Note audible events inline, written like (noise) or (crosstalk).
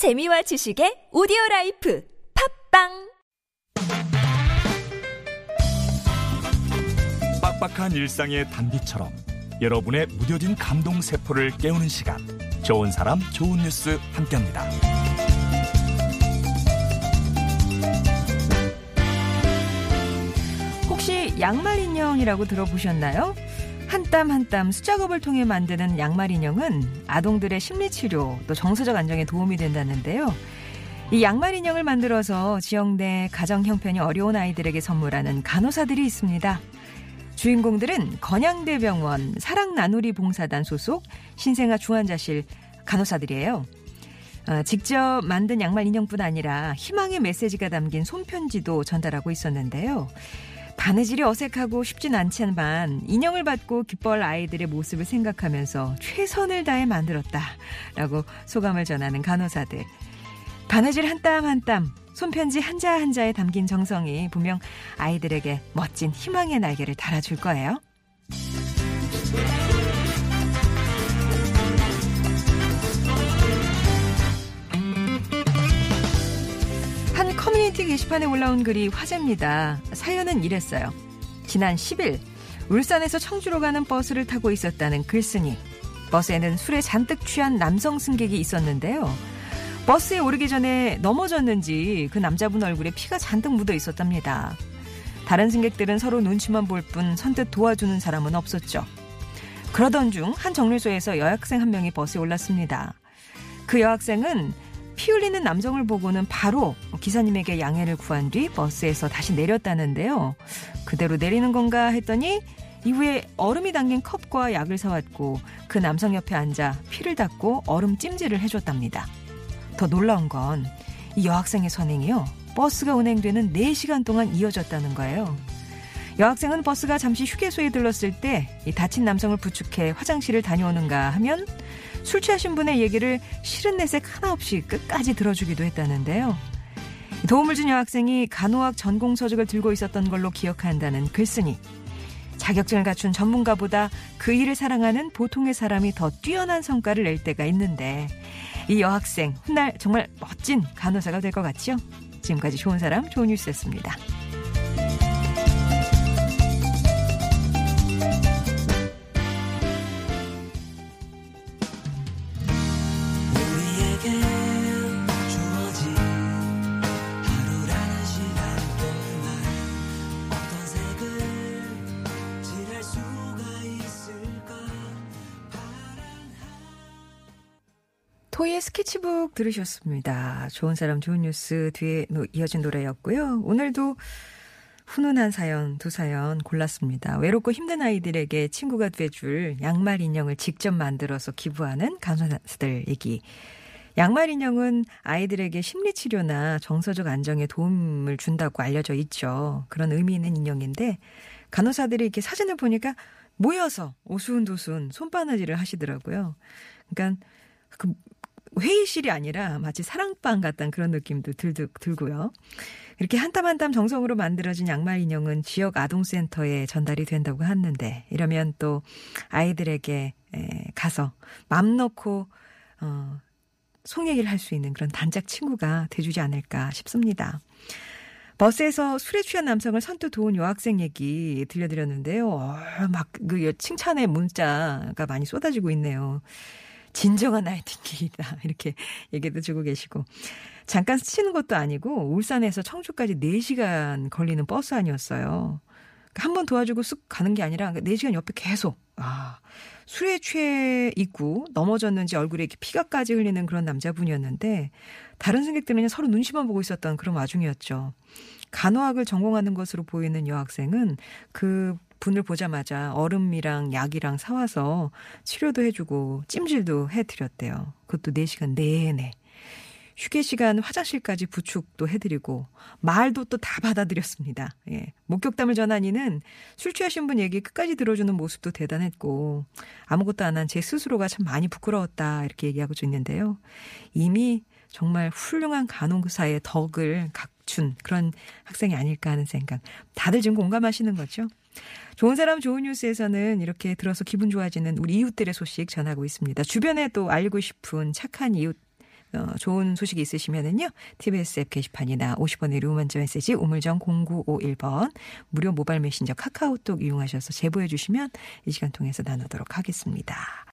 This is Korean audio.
재미와 지식의 오디오 라이프 팟빵 빡빡한 일상의 단비처럼 여러분의 무뎌진 감동 세포를 깨우는 시간 좋은 사람 좋은 뉴스 함께합니다. 혹시 양말 인형이라고 들어보셨나요? 한 땀 한 땀 수작업을 통해 만드는 양말 인형은 아동들의 심리 치료 또 정서적 안정에 도움이 된다는데요. 이 양말 인형을 만들어서 지역 내 가정 형편이 어려운 아이들에게 선물하는 간호사들이 있습니다. 주인공들은 건양대병원 사랑 나누리 봉사단 소속 신생아 중환자실 간호사들이에요. 어, 직접 만든 양말 인형뿐 아니라 희망의 메시지가 담긴 손편지도 전달하고 있었는데요. 바느질이 어색하고 쉽진 않지만 인형을 받고 기뻐할 아이들의 모습을 생각하면서 최선을 다해 만들었다라고 소감을 전하는 간호사들. 바느질 한 땀 한 땀, 손편지 한자 한자에 담긴 정성이 분명 아이들에게 멋진 희망의 날개를 달아줄 거예요. 커뮤니티 게시판에 올라온 글이 화제입니다. 사연은 이랬어요. 지난 10일 울산에서 청주로 가는 버스를 타고 있었다는 글쓴이. 버스에는 술에 잔뜩 취한 남성 승객이 있었는데요. 버스에 오르기 전에 넘어졌는지 그 남자분 얼굴에 피가 잔뜩 묻어 있었답니다. 다른 승객들은 서로 눈치만 볼 뿐 선뜻 도와주는 사람은 없었죠. 그러던 중 한 정류소에서 여학생 한 명이 버스에 올랐습니다. 그 여학생은 피 흘리는 남성을 보고는 바로 기사님에게 양해를 구한 뒤 버스에서 다시 내렸다는데요. 그대로 내리는 건가 했더니 이후에 얼음이 담긴 컵과 약을 사왔고 그 남성 옆에 앉아 피를 닦고 얼음 찜질을 해줬답니다. 더 놀라운 건 이 여학생의 선행이요. 버스가 운행되는 4시간 동안 이어졌다는 거예요. 여학생은 버스가 잠시 휴게소에 들렀을 때 다친 남성을 부축해 화장실을 다녀오는가 하면 술 취하신 분의 얘기를 싫은 내색 하나 없이 끝까지 들어주기도 했다는데요. 도움을 준 여학생이 간호학 전공 서적을 들고 있었던 걸로 기억한다는 글쓴이. 자격증을 갖춘 전문가보다 그 일을 사랑하는 보통의 사람이 더 뛰어난 성과를 낼 때가 있는데 이 여학생 훗날 정말 멋진 간호사가 될 것 같죠? 지금까지 좋은 사람 좋은 뉴스였습니다. 토이의 스케치북 들으셨습니다. 좋은 사람 좋은 뉴스 뒤에 이어진 노래였고요. 오늘도 훈훈한 사연 두 사연 골랐습니다. 외롭고 힘든 아이들에게 친구가 돼줄 양말 인형을 직접 만들어서 기부하는 간호사들 얘기. 양말 인형은 아이들에게 심리 치료나 정서적 안정에 도움을 준다고 알려져 있죠. 그런 의미 있는 인형인데 간호사들이 이렇게 사진을 보니까 모여서 오순도순 손바느질을 하시더라고요. 그러니까 그 회의실이 아니라 마치 사랑방 같다는 그런 느낌도 들, 들고요. 이렇게 한땀 한땀 정성으로 만들어진 양말 인형은 지역 아동센터에 전달이 된다고 하는데 이러면 또 아이들에게 가서 맘 놓고 어, 속 얘기를 할 수 있는 그런 단짝 친구가 돼주지 않을까 싶습니다. 버스에서 술에 취한 남성을 선뜻 도운 여학생 얘기 들려드렸는데요. 어, 막그 칭찬의 문자가 많이 쏟아지고 있네요. 진정한 나이팅게일이다. (laughs) 이렇게 얘기도 주고 계시고. 잠깐 스치는 것도 아니고 울산에서 청주까지 4시간 걸리는 버스 아니었어요. 그러니까 한번 도와주고 쓱 가는 게 아니라 4시간 옆에 계속. 아, 술에 취해 있고 넘어졌는지 얼굴에 이렇게 피가까지 흘리는 그런 남자분이었는데 다른 승객들은 서로 눈치만 보고 있었던 그런 와중이었죠. 간호학을 전공하는 것으로 보이는 여학생은 그 분을 보자마자 얼음이랑 약이랑 사와서 치료도 해주고 찜질도 해드렸대요. 그것도 4시간 내내. 휴게 시간 화장실까지 부축도 해드리고 말도 또 다 받아들였습니다. 예. 목격담을 전한 이는 술 취하신 분 얘기 끝까지 들어주는 모습도 대단했고 아무것도 안 한 제 스스로가 참 많이 부끄러웠다 이렇게 얘기하고 있는데요. 이미 정말 훌륭한 간호사의 덕을 갖춘 그런 학생이 아닐까 하는 생각. 다들 지금 공감하시는 거죠? 좋은 사람 좋은 뉴스에서는 이렇게 들어서 기분 좋아지는 우리 이웃들의 소식 전하고 있습니다. 주변에 또 알고 싶은 착한 이웃 어, 좋은 소식이 있으시면은요. TBS 앱 게시판이나 50원의 유료 문자 메시지 우물정 0951번 무료 모바일 메신저 카카오톡 이용하셔서 제보해 주시면 이 시간 통해서 나누도록 하겠습니다.